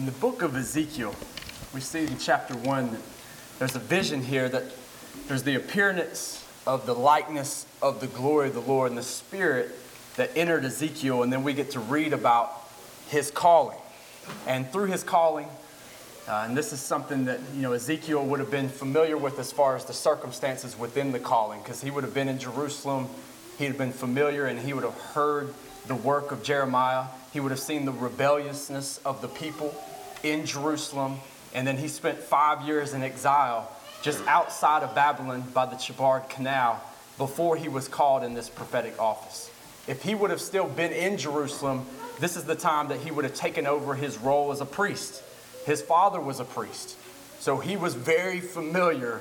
in the book of Ezekiel, we see in chapter 1 that there's a vision here that there's the appearance of the likeness of the glory of the Lord and the Spirit that entered Ezekiel, and then we get to read about his calling. And through his calling, uh, and this is something that you know Ezekiel would have been familiar with as far as the circumstances within the calling, because he would have been in Jerusalem, he'd have been familiar, and he would have heard the work of Jeremiah. He would have seen the rebelliousness of the people in Jerusalem, and then he spent five years in exile just outside of Babylon by the Chebar Canal before he was called in this prophetic office. If he would have still been in Jerusalem, this is the time that he would have taken over his role as a priest. His father was a priest, so he was very familiar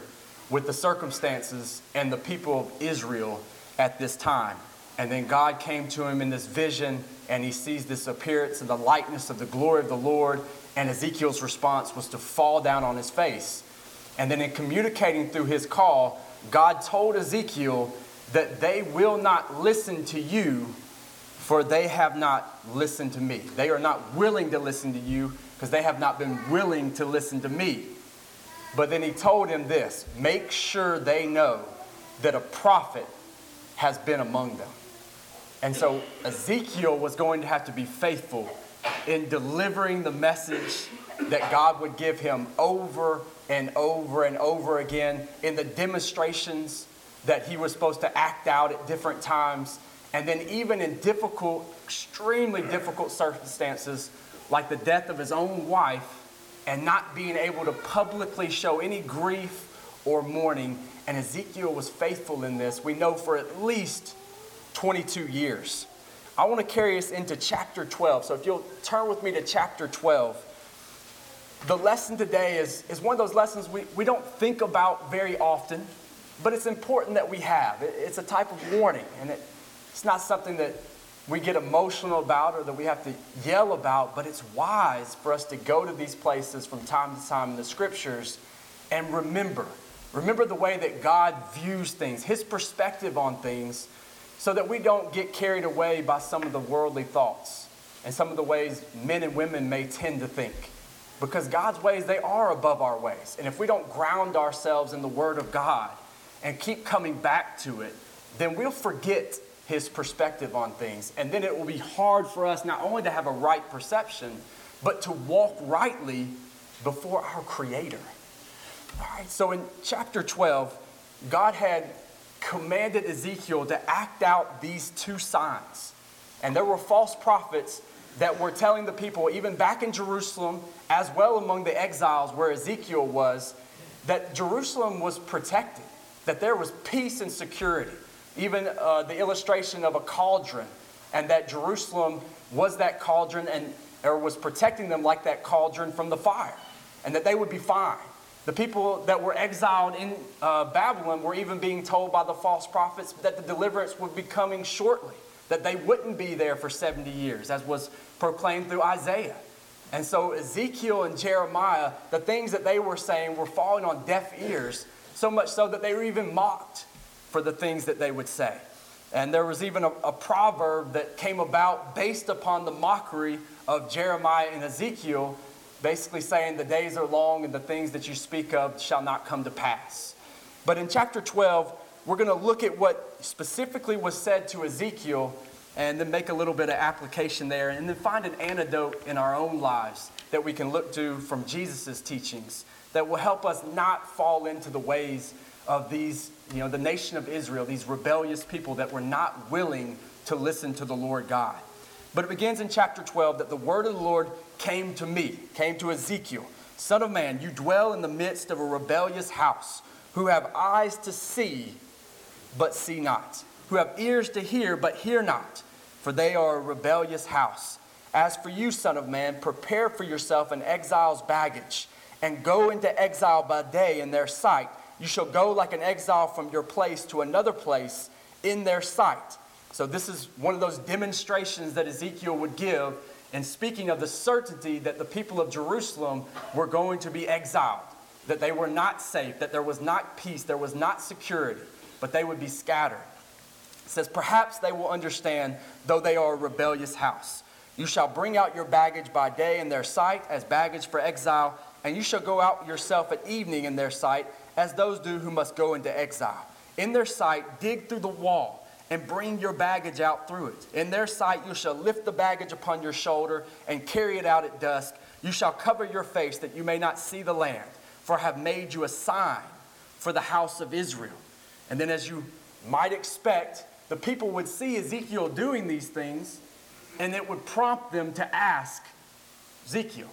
with the circumstances and the people of Israel at this time. And then God came to him in this vision, and he sees this appearance and the likeness of the glory of the Lord. And Ezekiel's response was to fall down on his face. And then, in communicating through his call, God told Ezekiel that they will not listen to you, for they have not listened to me. They are not willing to listen to you because they have not been willing to listen to me. But then he told him this make sure they know that a prophet has been among them. And so Ezekiel was going to have to be faithful in delivering the message that God would give him over and over and over again in the demonstrations that he was supposed to act out at different times. And then, even in difficult, extremely difficult circumstances, like the death of his own wife, and not being able to publicly show any grief or mourning. And Ezekiel was faithful in this, we know for at least 22 years. I want to carry us into chapter 12. So if you'll turn with me to chapter 12. The lesson today is, is one of those lessons we, we don't think about very often, but it's important that we have. It, it's a type of warning, and it, it's not something that we get emotional about or that we have to yell about, but it's wise for us to go to these places from time to time in the scriptures and remember. Remember the way that God views things, His perspective on things, so that we don't get carried away by some of the worldly thoughts and some of the ways men and women may tend to think. Because God's ways, they are above our ways. And if we don't ground ourselves in the Word of God and keep coming back to it, then we'll forget His perspective on things. And then it will be hard for us not only to have a right perception, but to walk rightly before our Creator. All right, so in chapter 12, God had commanded Ezekiel to act out these two signs. And there were false prophets that were telling the people, even back in Jerusalem, as well among the exiles where Ezekiel was, that Jerusalem was protected, that there was peace and security. Even uh, the illustration of a cauldron, and that Jerusalem was that cauldron and or was protecting them like that cauldron from the fire, and that they would be fine. The people that were exiled in uh, Babylon were even being told by the false prophets that the deliverance would be coming shortly, that they wouldn't be there for 70 years, as was proclaimed through Isaiah. And so Ezekiel and Jeremiah, the things that they were saying were falling on deaf ears, so much so that they were even mocked for the things that they would say. And there was even a, a proverb that came about based upon the mockery of Jeremiah and Ezekiel basically saying the days are long and the things that you speak of shall not come to pass. But in chapter 12, we're going to look at what specifically was said to Ezekiel and then make a little bit of application there and then find an antidote in our own lives that we can look to from Jesus' teachings that will help us not fall into the ways of these, you know, the nation of Israel, these rebellious people that were not willing to listen to the Lord God. But it begins in chapter 12 that the word of the Lord came to me, came to Ezekiel Son of man, you dwell in the midst of a rebellious house, who have eyes to see, but see not, who have ears to hear, but hear not, for they are a rebellious house. As for you, Son of man, prepare for yourself an exile's baggage, and go into exile by day in their sight. You shall go like an exile from your place to another place in their sight. So, this is one of those demonstrations that Ezekiel would give and speaking of the certainty that the people of Jerusalem were going to be exiled, that they were not safe, that there was not peace, there was not security, but they would be scattered. It says, Perhaps they will understand, though they are a rebellious house. You shall bring out your baggage by day in their sight as baggage for exile, and you shall go out yourself at evening in their sight as those do who must go into exile. In their sight, dig through the wall and bring your baggage out through it. In their sight, you shall lift the baggage upon your shoulder and carry it out at dusk. You shall cover your face that you may not see the land, for I have made you a sign for the house of Israel. And then, as you might expect, the people would see Ezekiel doing these things, and it would prompt them to ask Ezekiel,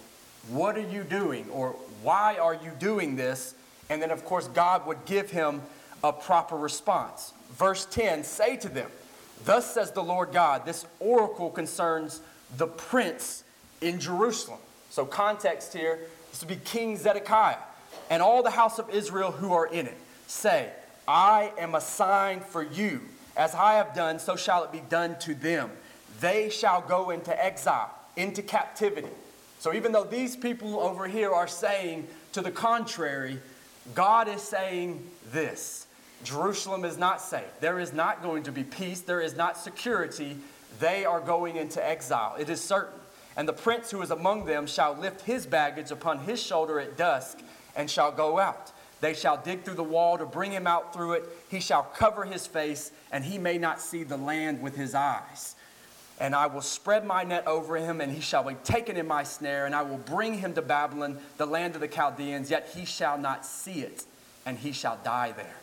What are you doing? Or why are you doing this? And then, of course, God would give him a proper response. Verse 10 Say to them, Thus says the Lord God, this oracle concerns the prince in Jerusalem. So, context here this would be King Zedekiah and all the house of Israel who are in it. Say, I am a sign for you. As I have done, so shall it be done to them. They shall go into exile, into captivity. So, even though these people over here are saying to the contrary, God is saying this Jerusalem is not safe. There is not going to be peace. There is not security. They are going into exile. It is certain. And the prince who is among them shall lift his baggage upon his shoulder at dusk and shall go out. They shall dig through the wall to bring him out through it. He shall cover his face, and he may not see the land with his eyes. And I will spread my net over him, and he shall be taken in my snare, and I will bring him to Babylon, the land of the Chaldeans, yet he shall not see it, and he shall die there.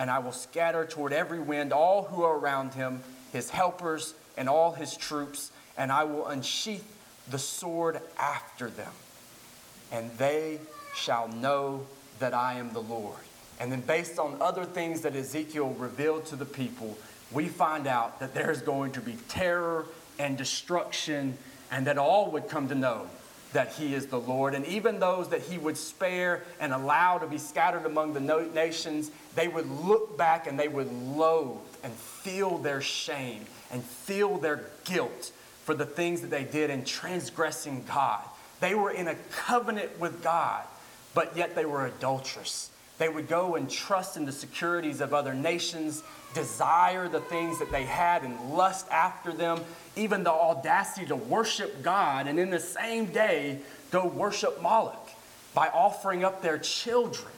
And I will scatter toward every wind all who are around him, his helpers, and all his troops, and I will unsheath the sword after them. And they shall know that I am the Lord. And then, based on other things that Ezekiel revealed to the people, we find out that there's going to be terror and destruction, and that all would come to know that he is the Lord. And even those that he would spare and allow to be scattered among the nations, they would look back and they would loathe and feel their shame and feel their guilt for the things that they did in transgressing God. They were in a covenant with God but yet they were adulterous. They would go and trust in the securities of other nations, desire the things that they had, and lust after them, even the audacity to worship God, and in the same day go worship Moloch by offering up their children.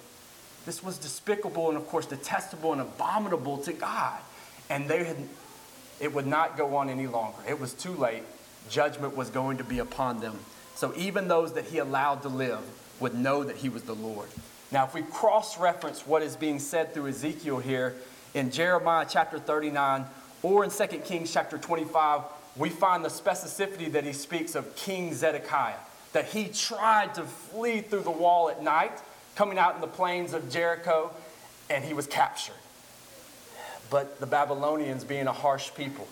This was despicable and, of course, detestable and abominable to God. And they had, it would not go on any longer. It was too late. Judgment was going to be upon them. So even those that he allowed to live would know that he was the Lord. Now, if we cross reference what is being said through Ezekiel here in Jeremiah chapter 39 or in 2 Kings chapter 25, we find the specificity that he speaks of King Zedekiah, that he tried to flee through the wall at night, coming out in the plains of Jericho, and he was captured. But the Babylonians, being a harsh people,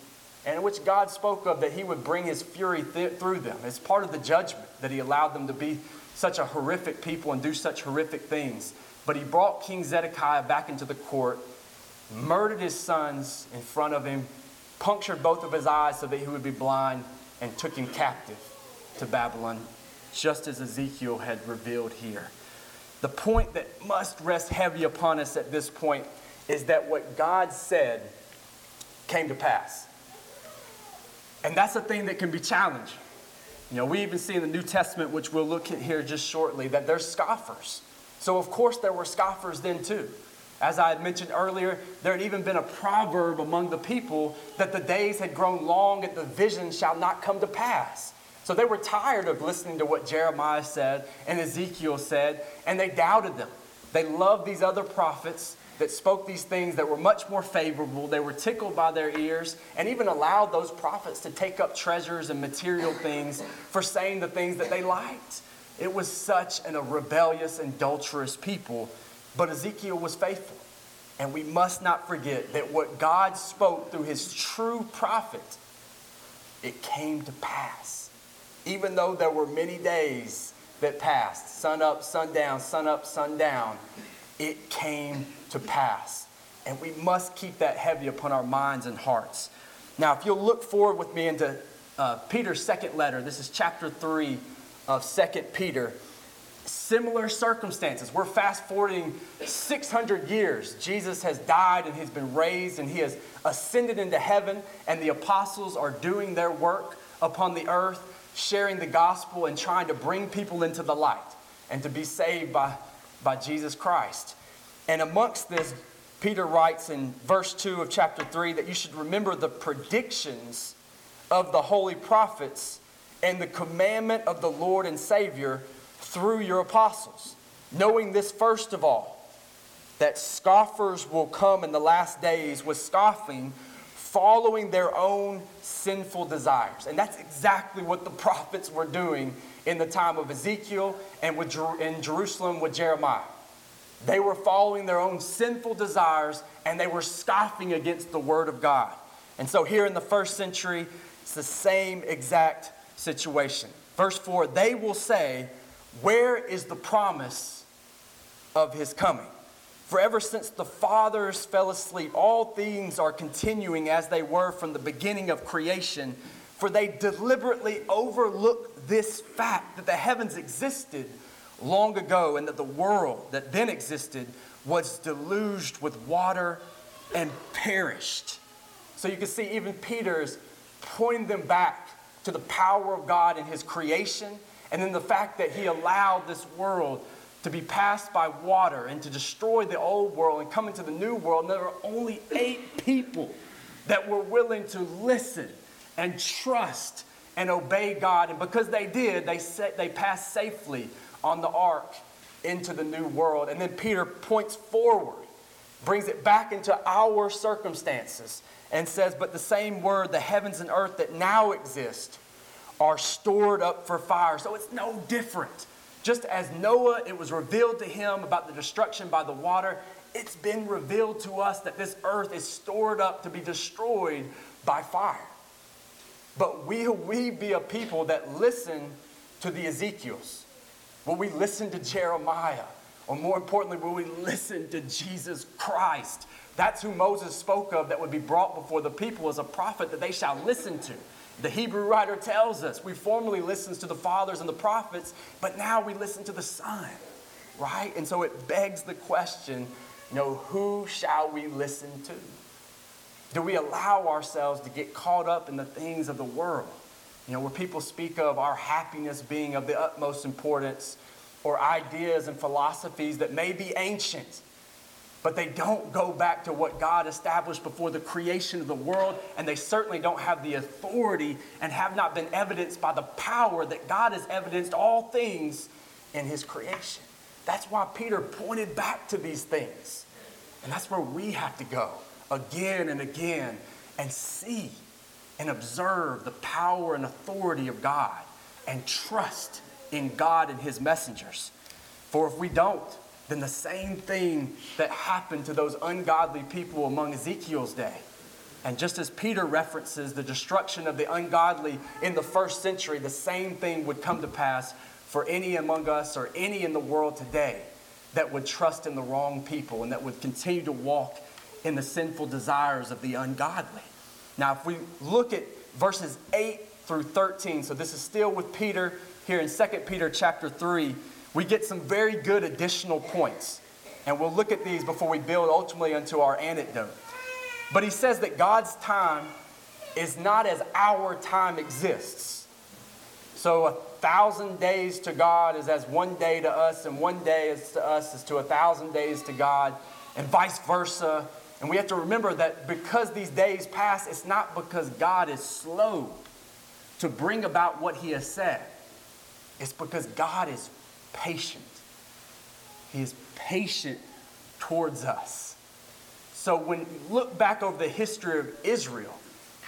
and which God spoke of that he would bring his fury th- through them as part of the judgment that he allowed them to be such a horrific people and do such horrific things. But he brought King Zedekiah back into the court, murdered his sons in front of him, punctured both of his eyes so that he would be blind, and took him captive to Babylon, just as Ezekiel had revealed here. The point that must rest heavy upon us at this point is that what God said came to pass. And that's a thing that can be challenging. You know, we even see in the New Testament, which we'll look at here just shortly, that there's scoffers. So, of course, there were scoffers then too. As I had mentioned earlier, there had even been a proverb among the people that the days had grown long and the vision shall not come to pass. So they were tired of listening to what Jeremiah said and Ezekiel said, and they doubted them. They loved these other prophets that spoke these things that were much more favorable. They were tickled by their ears and even allowed those prophets to take up treasures and material things for saying the things that they liked. It was such an, a rebellious, adulterous people, but Ezekiel was faithful. And we must not forget that what God spoke through his true prophet, it came to pass. Even though there were many days that passed, sun up, sun down, sun up, sun down, it came to pass. And we must keep that heavy upon our minds and hearts. Now, if you'll look forward with me into uh, Peter's second letter, this is chapter 3 of Second Peter. Similar circumstances. We're fast forwarding 600 years. Jesus has died and he's been raised and he has ascended into heaven, and the apostles are doing their work upon the earth, sharing the gospel and trying to bring people into the light and to be saved by, by Jesus Christ. And amongst this, Peter writes in verse 2 of chapter 3 that you should remember the predictions of the holy prophets and the commandment of the Lord and Savior through your apostles. Knowing this, first of all, that scoffers will come in the last days with scoffing, following their own sinful desires. And that's exactly what the prophets were doing in the time of Ezekiel and with, in Jerusalem with Jeremiah. They were following their own sinful desires and they were scoffing against the word of God. And so here in the first century, it's the same exact situation. Verse 4 they will say, Where is the promise of his coming? For ever since the fathers fell asleep, all things are continuing as they were from the beginning of creation. For they deliberately overlooked this fact that the heavens existed long ago and that the world that then existed was deluged with water and perished. So you can see even Peter's pointing them back to the power of God in his creation and then the fact that he allowed this world to be passed by water and to destroy the old world and come into the new world. And there were only eight people that were willing to listen and trust and obey God. And because they did, they, set, they passed safely on the ark into the new world. And then Peter points forward, brings it back into our circumstances, and says, But the same word, the heavens and earth that now exist, are stored up for fire. So it's no different just as Noah, it was revealed to him about the destruction by the water, it's been revealed to us that this earth is stored up to be destroyed by fire. But will we be a people that listen to the Ezekiels? Will we listen to Jeremiah? Or more importantly, will we listen to Jesus Christ? That's who Moses spoke of that would be brought before the people as a prophet that they shall listen to. The Hebrew writer tells us we formerly listened to the fathers and the prophets, but now we listen to the Son, right? And so it begs the question, you know, who shall we listen to? Do we allow ourselves to get caught up in the things of the world? You know, where people speak of our happiness being of the utmost importance, or ideas and philosophies that may be ancient, but they don't go back to what God established before the creation of the world, and they certainly don't have the authority and have not been evidenced by the power that God has evidenced all things in His creation. That's why Peter pointed back to these things. And that's where we have to go again and again and see and observe the power and authority of God and trust in God and His messengers. For if we don't, then the same thing that happened to those ungodly people among Ezekiel's day. And just as Peter references the destruction of the ungodly in the first century, the same thing would come to pass for any among us or any in the world today that would trust in the wrong people and that would continue to walk in the sinful desires of the ungodly. Now, if we look at verses 8 through 13, so this is still with Peter here in 2 Peter chapter 3 we get some very good additional points. And we'll look at these before we build ultimately into our anecdote. But he says that God's time is not as our time exists. So a thousand days to God is as one day to us, and one day is to us is to a thousand days to God, and vice versa. And we have to remember that because these days pass, it's not because God is slow to bring about what he has said. It's because God is patient. He is patient towards us. So when you look back over the history of Israel,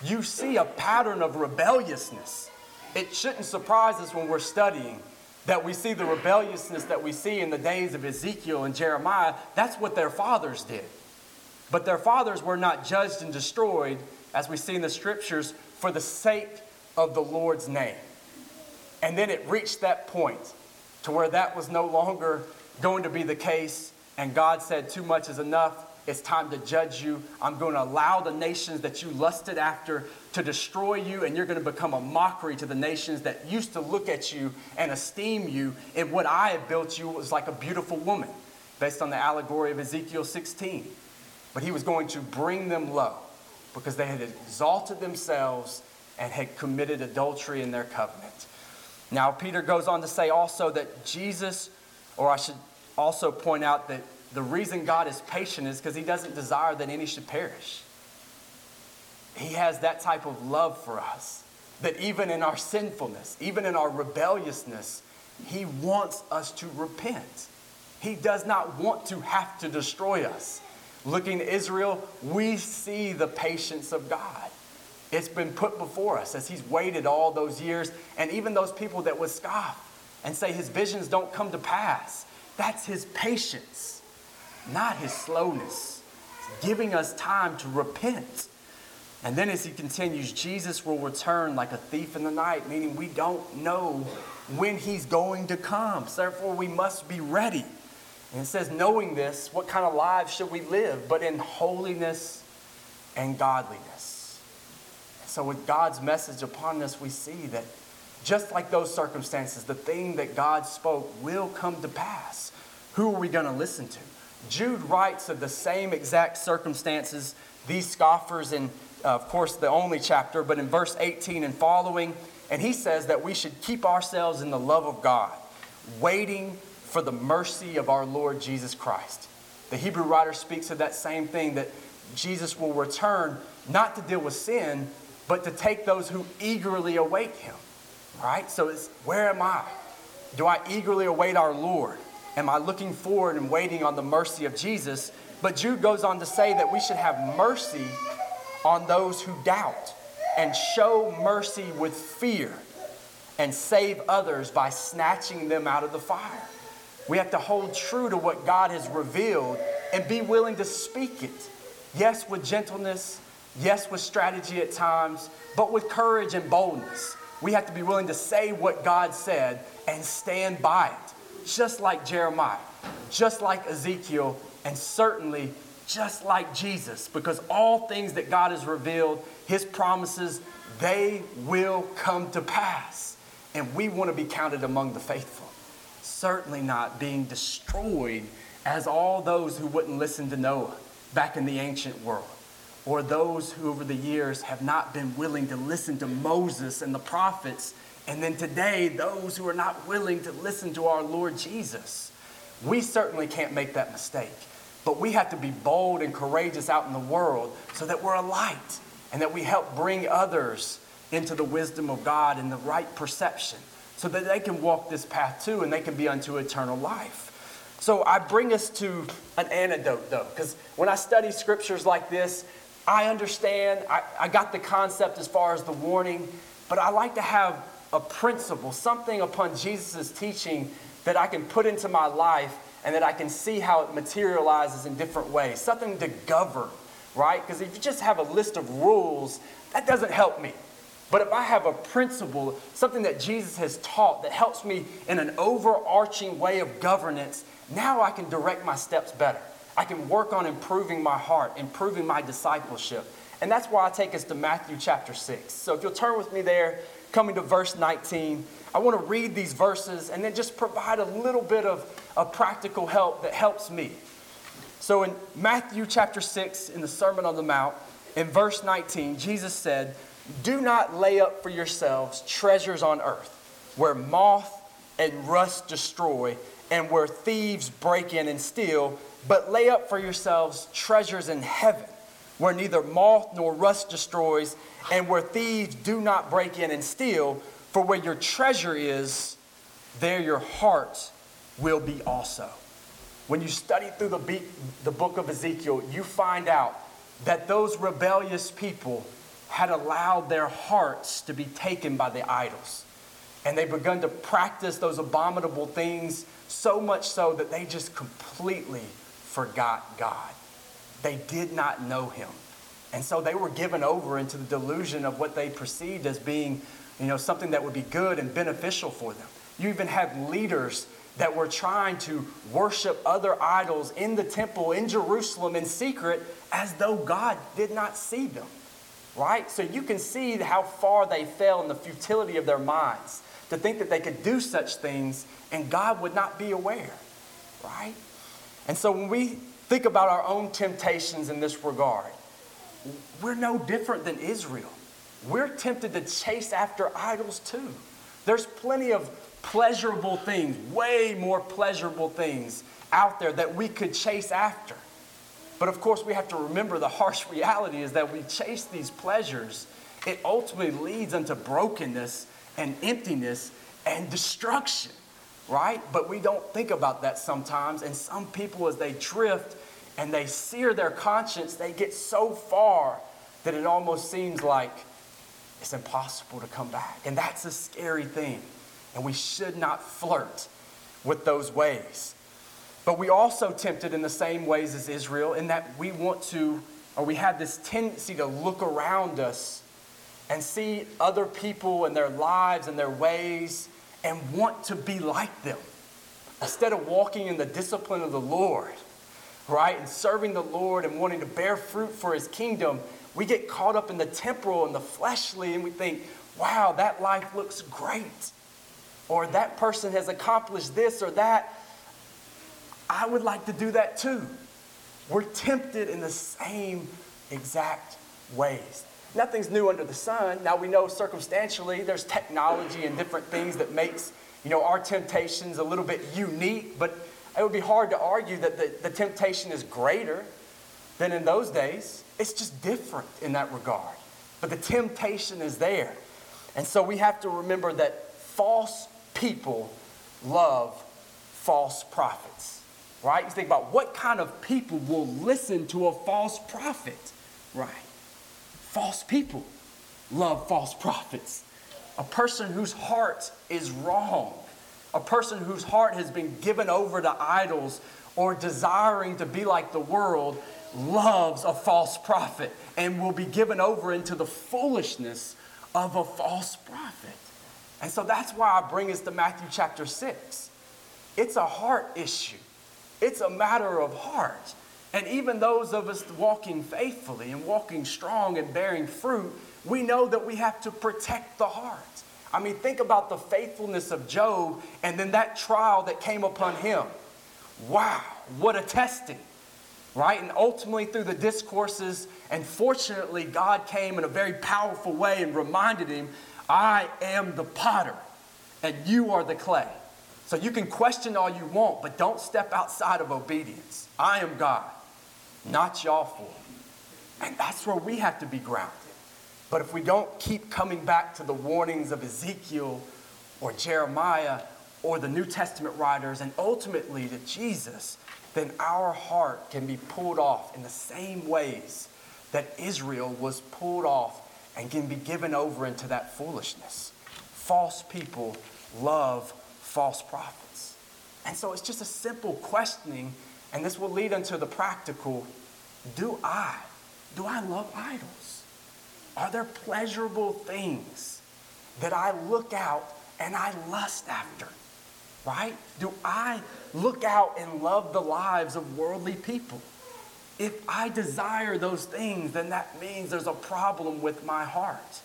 you see a pattern of rebelliousness. It shouldn't surprise us when we're studying that we see the rebelliousness that we see in the days of Ezekiel and Jeremiah. That's what their fathers did. But their fathers were not judged and destroyed, as we see in the scriptures, for the sake of the Lord's name. And then it reached that point to where that was no longer going to be the case. And God said, Too much is enough. It's time to judge you. I'm going to allow the nations that you lusted after to destroy you, and you're going to become a mockery to the nations that used to look at you and esteem you. And what I have built you was like a beautiful woman, based on the allegory of Ezekiel 16. But he was going to bring them low because they had exalted themselves and had committed adultery in their covenant. Now, Peter goes on to say also that Jesus, or I should also point out that the reason God is patient is because he doesn't desire that any should perish. He has that type of love for us that even in our sinfulness, even in our rebelliousness, he wants us to repent. He does not want to have to destroy us. Looking to Israel, we see the patience of God. It's been put before us as He's waited all those years, and even those people that would scoff and say His visions don't come to pass. That's His patience, not His slowness. He's giving us time to repent. And then as He continues, Jesus will return like a thief in the night, meaning we don't know when He's going to come. So therefore, we must be ready. And it says, knowing this, what kind of lives should we live? But in holiness and godliness. So, with God's message upon us, we see that just like those circumstances, the thing that God spoke will come to pass. Who are we going to listen to? Jude writes of the same exact circumstances, these scoffers in, uh, of course, the only chapter, but in verse 18 and following, and he says that we should keep ourselves in the love of God, waiting for the mercy of our Lord Jesus Christ. The Hebrew writer speaks of that same thing that Jesus will return not to deal with sin, but to take those who eagerly await him. Right? So it's where am I? Do I eagerly await our Lord? Am I looking forward and waiting on the mercy of Jesus? But Jude goes on to say that we should have mercy on those who doubt and show mercy with fear and save others by snatching them out of the fire. We have to hold true to what God has revealed and be willing to speak it. Yes, with gentleness, yes, with strategy at times, but with courage and boldness. We have to be willing to say what God said and stand by it, just like Jeremiah, just like Ezekiel, and certainly just like Jesus, because all things that God has revealed, His promises, they will come to pass. And we want to be counted among the faithful certainly not being destroyed as all those who wouldn't listen to Noah back in the ancient world, or those who over the years have not been willing to listen to Moses and the prophets, and then today, those who are not willing to listen to our Lord Jesus. We certainly can't make that mistake, but we have to be bold and courageous out in the world so that we're a light and that we help bring others into the wisdom of God and the right perception so that they can walk this path too and they can be unto eternal life. So I bring us to an antidote though, because when I study scriptures like this, I understand, I, I got the concept as far as the warning, but I like to have a principle, something upon Jesus' teaching that I can put into my life and that I can see how it materializes in different ways, something to govern, right? Because if you just have a list of rules, that doesn't help me. But if I have a principle, something that Jesus has taught that helps me in an overarching way of governance, now I can direct my steps better. I can work on improving my heart, improving my discipleship. And that's why I take us to Matthew chapter 6. So if you'll turn with me there, coming to verse 19, I want to read these verses and then just provide a little bit of, of practical help that helps me. So in Matthew chapter 6, in the Sermon on the Mount, in verse 19, Jesus said, do not lay up for yourselves treasures on earth, where moth and rust destroy, and where thieves break in and steal, but lay up for yourselves treasures in heaven, where neither moth nor rust destroys, and where thieves do not break in and steal. For where your treasure is, there your heart will be also. When you study through the, the book of Ezekiel, you find out that those rebellious people had allowed their hearts to be taken by the idols. And they begun to practice those abominable things so much so that they just completely forgot God. They did not know Him. And so they were given over into the delusion of what they perceived as being, you know, something that would be good and beneficial for them. You even had leaders that were trying to worship other idols in the temple in Jerusalem in secret as though God did not see them right? So you can see how far they fell in the futility of their minds to think that they could do such things and God would not be aware, right? And so when we think about our own temptations in this regard, we're no different than Israel. we're tempted to chase after idols too. There's plenty of pleasurable things, way more pleasurable things out there that we could chase after. But of course, we have to remember the harsh reality is that we chase these pleasures, it ultimately leads unto brokenness and emptiness and destruction, right? But we don't think about that sometimes. And some people, as they drift and they sear their conscience, they get so far that it almost seems like it's impossible to come back. And that's a scary thing. And we should not flirt with those ways. But we also tempted in the same ways as Israel in that we want to, or we have this tendency to look around us and see other people and their lives and their ways and want to be like them. Instead of walking in the discipline of the Lord, right, and serving the Lord and wanting to bear fruit for his kingdom, we get caught up in the temporal and the fleshly and we think, wow, that life looks great. Or that person has accomplished this or that. I would like to do that too. We're tempted in the same exact ways. Nothing's new under the sun. Now we know circumstantially there's technology and different things that makes you know our temptations a little bit unique, but it would be hard to argue that the, the temptation is greater than in those days. It's just different in that regard. But the temptation is there. And so we have to remember that false people love false prophets. Right? You think about what kind of people will listen to a false prophet, right? False people love false prophets. A person whose heart is wrong, a person whose heart has been given over to idols or desiring to be like the world loves a false prophet and will be given over into the foolishness of a false prophet. And so that's why I bring us to Matthew chapter 6. It's a heart issue, it's a matter of heart. And even those of us walking faithfully and walking strong and bearing fruit, we know that we have to protect the heart. I mean, think about the faithfulness of Job and then that trial that came upon him. Wow, what a testing right? And ultimately, through the discourses, and fortunately, God came in a very powerful way and reminded him, I am the potter, and you are the clay. So you can question all you want, but don't step outside of obedience. I am God, not y'all for. And that's where we have to be grounded. But if we don't keep coming back to the warnings of Ezekiel or Jeremiah or the New Testament writers and ultimately to Jesus, then our heart can be pulled off in the same ways that Israel was pulled off and can be given over into that foolishness. False people love false prophets. And so it's just a simple questioning, and this will lead into the practical do I? Do I love idols? Are there pleasurable things that I look out and I lust after? right? Do I look out and love the lives of worldly people? If I desire those things, then that means there's a problem with my heart.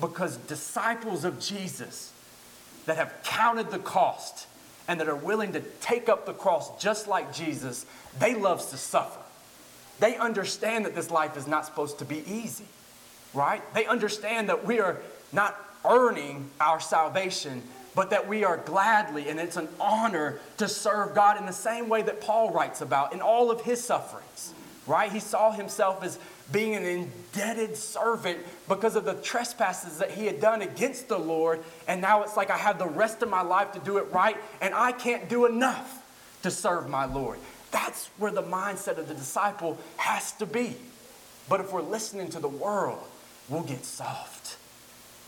Because disciples of Jesus that have counted the cost and that are willing to take up the cross just like Jesus, they love to suffer. They understand that this life is not supposed to be easy, right? They understand that we are not earning our salvation, but that we are gladly, and it's an honor to serve God in the same way that Paul writes about in all of his sufferings, right? He saw himself as being an indebted servant because of the trespasses that he had done against the Lord, and now it's like I have the rest of my life to do it right, and I can't do enough to serve my Lord. That's where the mindset of the disciple has to be. But if we're listening to the world, we'll get soft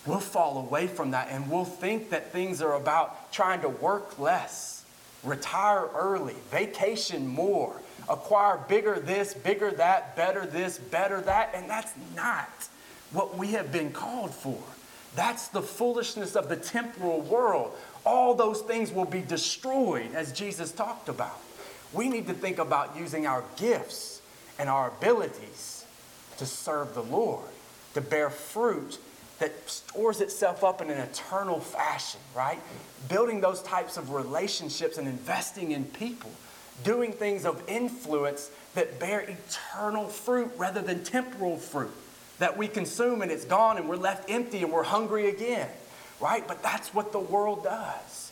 we'll fall away from that and we'll think that things are about trying to work less, retire early, vacation more, acquire bigger this, bigger that, better this, better that. And that's not what we have been called for. That's the foolishness of the temporal world. All those things will be destroyed, as Jesus talked about. We need to think about using our gifts and our abilities to serve the Lord, to bear fruit that stores itself up in an eternal fashion, right? Building those types of relationships and investing in people, doing things of influence that bear eternal fruit rather than temporal fruit. that we consume and it's gone and we're left empty and we're hungry again, right? But that's what the world does.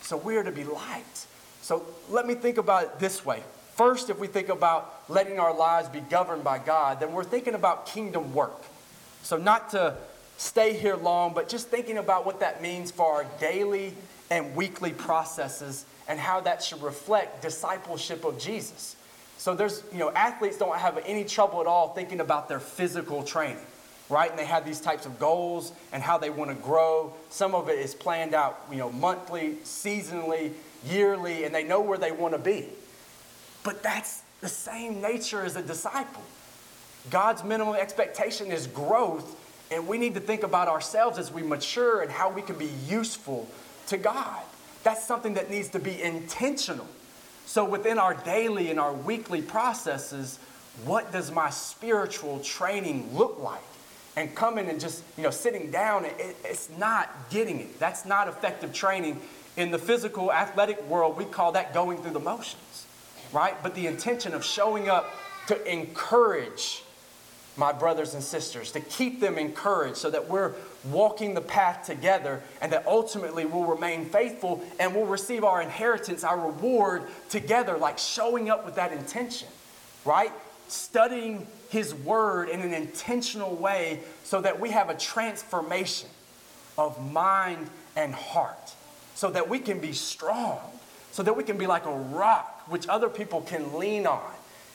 So we're to be light. So let me think about it this way. First, if we think about letting our lives be governed by God, then we're thinking about kingdom work. So, not to stay here long, but just thinking about what that means for our daily and weekly processes and how that should reflect discipleship of Jesus. So there's, you know, athletes don't have any trouble at all thinking about their physical training, right? And they have these types of goals and how they want to grow. Some of it is planned out, you know, monthly, seasonally, yearly, and they know where they want to be. But that's the same nature as a disciple. God's minimum expectation is growth, and we need to think about ourselves as we mature and how we can be useful to God. That's something that needs to be intentional. So, within our daily and our weekly processes, what does my spiritual training look like? And coming and just, you know, sitting down, it, it's not getting it. That's not effective training. In the physical athletic world, we call that going through the motions, right? But the intention of showing up to encourage my brothers and sisters, to keep them encouraged so that we're walking the path together and that ultimately we'll remain faithful and we'll receive our inheritance, our reward together, like showing up with that intention, right? Studying His Word in an intentional way so that we have a transformation of mind and heart, so that we can be strong, so that we can be like a rock which other people can lean on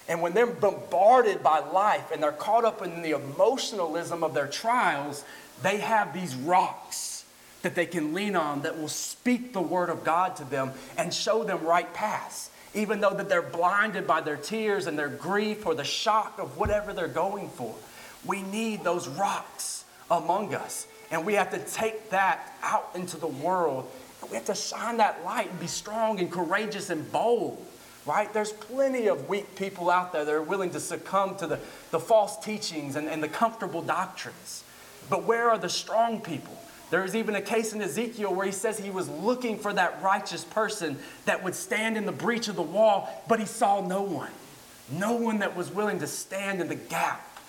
and when they're bombarded by life and they're caught up in the emotionalism of their trials, they have these rocks that they can lean on that will speak the word of God to them and show them right paths. Even though that they're blinded by their tears and their grief or the shock of whatever they're going for. We need those rocks among us. And we have to take that out into the world. We have to shine that light and be strong and courageous and bold right? There's plenty of weak people out there that are willing to succumb to the, the false teachings and, and the comfortable doctrines. But where are the strong people? There is even a case in Ezekiel where he says he was looking for that righteous person that would stand in the breach of the wall, but he saw no one. No one that was willing to stand in the gap.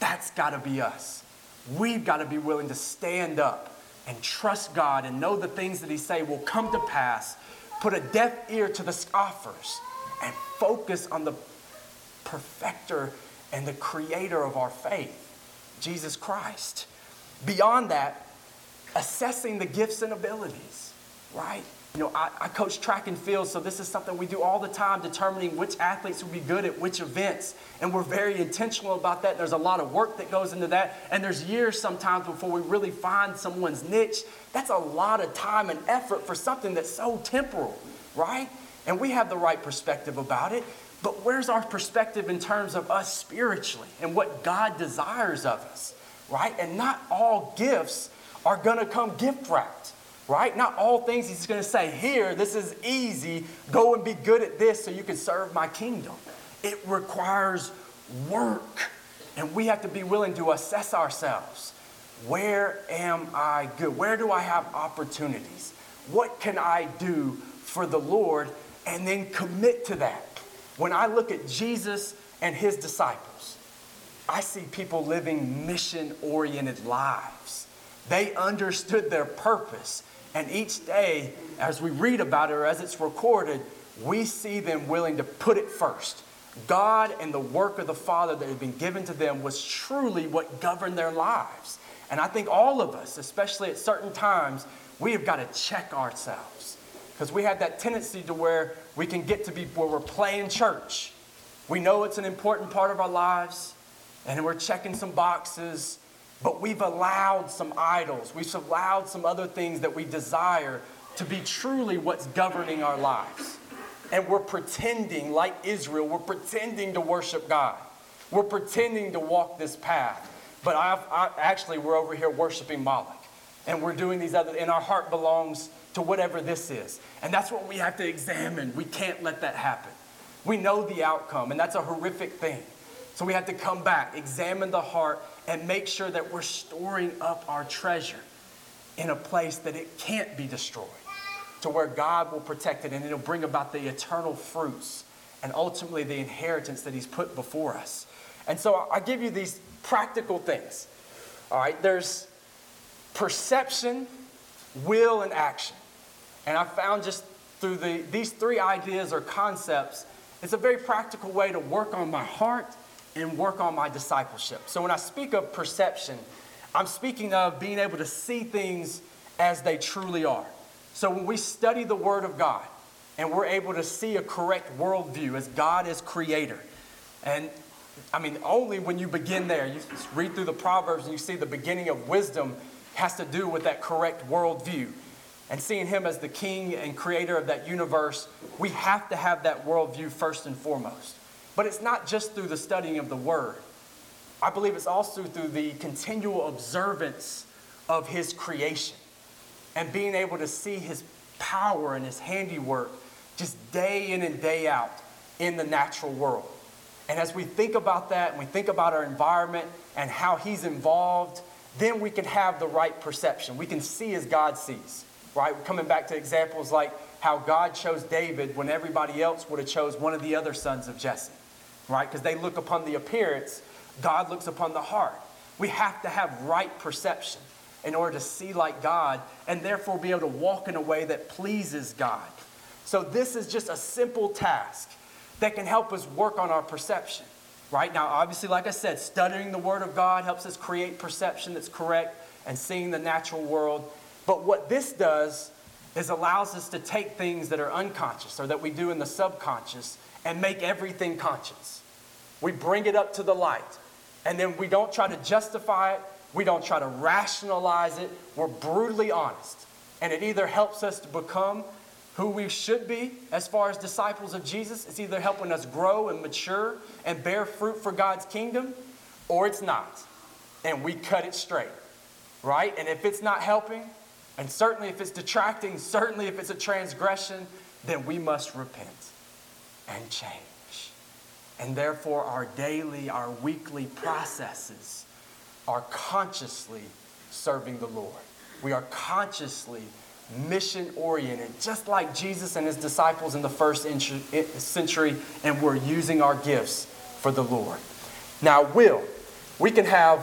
That's got to be us. We've got to be willing to stand up and trust God and know the things that He say will come to pass. Put a deaf ear to the scoffers and focus on the perfecter and the creator of our faith, Jesus Christ. Beyond that, assessing the gifts and abilities, right? You know, I, I, coach track and field, so this is something we do all the time, determining which athletes will be good at which events. And we're very intentional about that. There's a lot of work that goes into that. And there's years sometimes before we really find someone's niche. That's a lot of time and effort for something that's so temporal, right? And we have the right perspective about it. But where's our perspective in terms of us spiritually and what God desires of us, right? And not all gifts are to come gift wrapped, right? Not all things He's to say, here, this is easy, go and be good at this so you can serve my kingdom. It requires work, and we have to be willing to assess ourselves. Where am I good? Where do I have opportunities? What can I do for the Lord and then commit to that. When I look at Jesus and his disciples, I see people living mission oriented lives. They understood their purpose. And each day, as we read about it or as it's recorded, we see them willing to put it first. God and the work of the Father that had been given to them was truly what governed their lives. And I think all of us, especially at certain times, we have got to check ourselves. Because we have that tendency to where we can get to be where we're playing church. We know it's an important part of our lives, and we're checking some boxes, but we've allowed some idols, we've allowed some other things that we desire to be truly what's governing our lives. And we're pretending, like Israel, we're pretending to worship God. We're pretending to walk this path. But I've, I, actually, we're over here worshiping Moloch. And we're doing these other, and our heart belongs to whatever this is. And that's what we have to examine. We can't let that happen. We know the outcome, and that's a horrific thing. So we have to come back, examine the heart, and make sure that we're storing up our treasure in a place that it can't be destroyed, to where God will protect it and it'll bring about the eternal fruits and ultimately the inheritance that He's put before us. And so I give you these practical things. All right, there's perception, will, and action. And I found just through the, these three ideas or concepts, it's a very practical way to work on my heart and work on my discipleship. So when I speak of perception, I'm speaking of being able to see things as they truly are. So when we study the Word of God and we're able to see a correct worldview as God is creator, and I mean, only when you begin there, you read through the Proverbs and you see the beginning of wisdom has to do with that correct worldview. And seeing Him as the King and creator of that universe, we have to have that worldview first and foremost. But it's not just through the studying of the Word. I believe it's also through the continual observance of His creation and being able to see His power and His handiwork just day in and day out in the natural world. And as we think about that and we think about our environment and how He's involved, then we can have the right perception. We can see as God sees, right? Coming back to examples like how God chose David when everybody else would have chose one of the other sons of Jesse, right? Because they look upon the appearance, God looks upon the heart. We have to have right perception in order to see like God and therefore be able to walk in a way that pleases God. So this is just a simple task that can help us work on our perception. Right now, obviously, like I said, studying the Word of God helps us create perception that's correct and seeing the natural world. But what this does is allows us to take things that are unconscious or that we do in the subconscious and make everything conscious. We bring it up to the light. And then we don't try to justify it, we don't try to rationalize it. We're brutally honest. And it either helps us to become who we should be as far as disciples of Jesus. It's either helping us grow and mature and bear fruit for God's kingdom, or it's not. And we cut it straight, right? And if it's not helping, and certainly if it's detracting, certainly if it's a transgression, then we must repent and change. And therefore, our daily, our weekly processes are consciously serving the Lord. We are consciously mission oriented, just like Jesus and his disciples in the first century, and we're using our gifts for the Lord. Now, will, we can have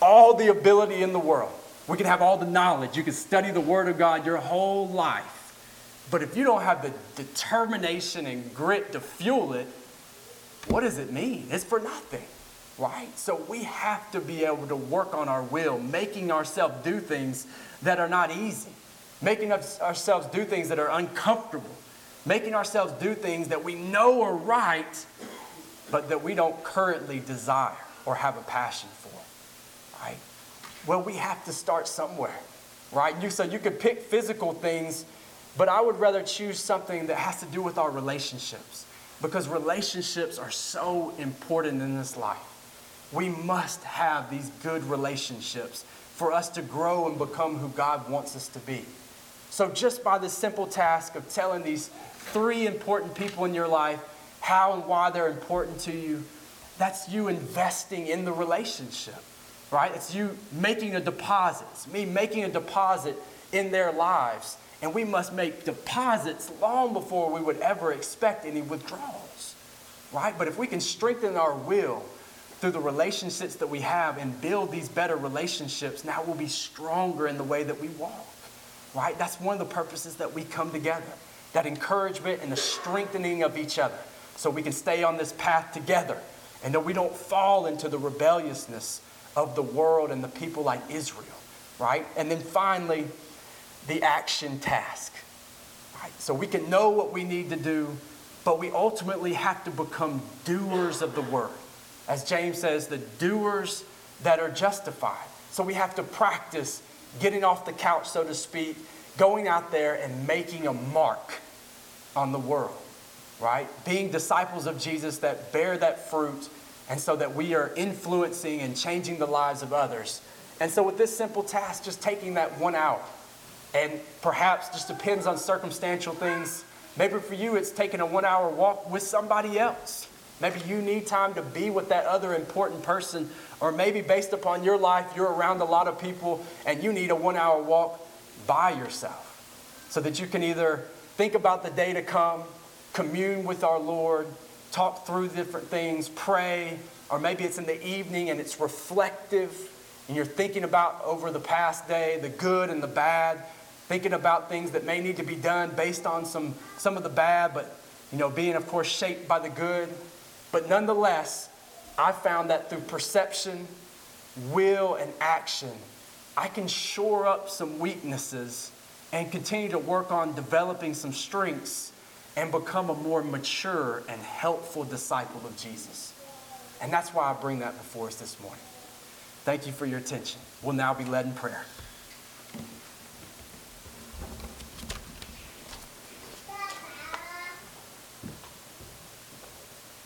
all the ability in the world, we can have all the knowledge, you can study the Word of God your whole life. But if you don't have the determination and grit to fuel it, what does it mean? It's for nothing, right? So we have to be able to work on our will, making ourselves do things that are not easy making ourselves do things that are uncomfortable, making ourselves do things that we know are right, but that we don't currently desire or have a passion for, right? Well, we have to start somewhere, right? You, so you could pick physical things, but I would rather choose something that has to do with our relationships because relationships are so important in this life. We must have these good relationships for us to grow and become who God wants us to be. So, just by the simple task of telling these three important people in your life how and why they're important to you, that's you investing in the relationship, right? It's you making a deposit. It's me making a deposit in their lives. And we must make deposits long before we would ever expect any withdrawals, right? But if we can strengthen our will through the relationships that we have and build these better relationships, now we'll be stronger in the way that we walk right? That's one of the purposes that we come together that encouragement and the strengthening of each other so we can stay on this path together and that we don't fall into the rebelliousness of the world and the people like Israel, right? And then finally, the action task, right? So we can know what we need to do, but we ultimately have to become doers of the word. As James says, the doers that are justified. So we have to practice getting off the couch, so to speak, going out there and making a mark on the world, right? Being disciples of Jesus that bear that fruit, and so that we are influencing and changing the lives of others. And so, with this simple task, just taking that one hour, and perhaps just depends on circumstantial things. Maybe for you, it's taking a one hour walk with somebody else. Maybe you need time to be with that other important person, or maybe based upon your life, you're around a lot of people and you need a one hour walk by yourself so that you can either think about the day to come, commune with our Lord, talk through different things, pray, or maybe it's in the evening and it's reflective and you're thinking about over the past day the good and the bad, thinking about things that may need to be done based on some, some of the bad, but you know, being of course shaped by the good. But nonetheless, I found that through perception, will, and action, I can shore up some weaknesses and continue to work on developing some strengths and become a more mature and helpful disciple of Jesus. And that's why I bring that before us this morning. Thank you for your attention. We'll now be led in prayer.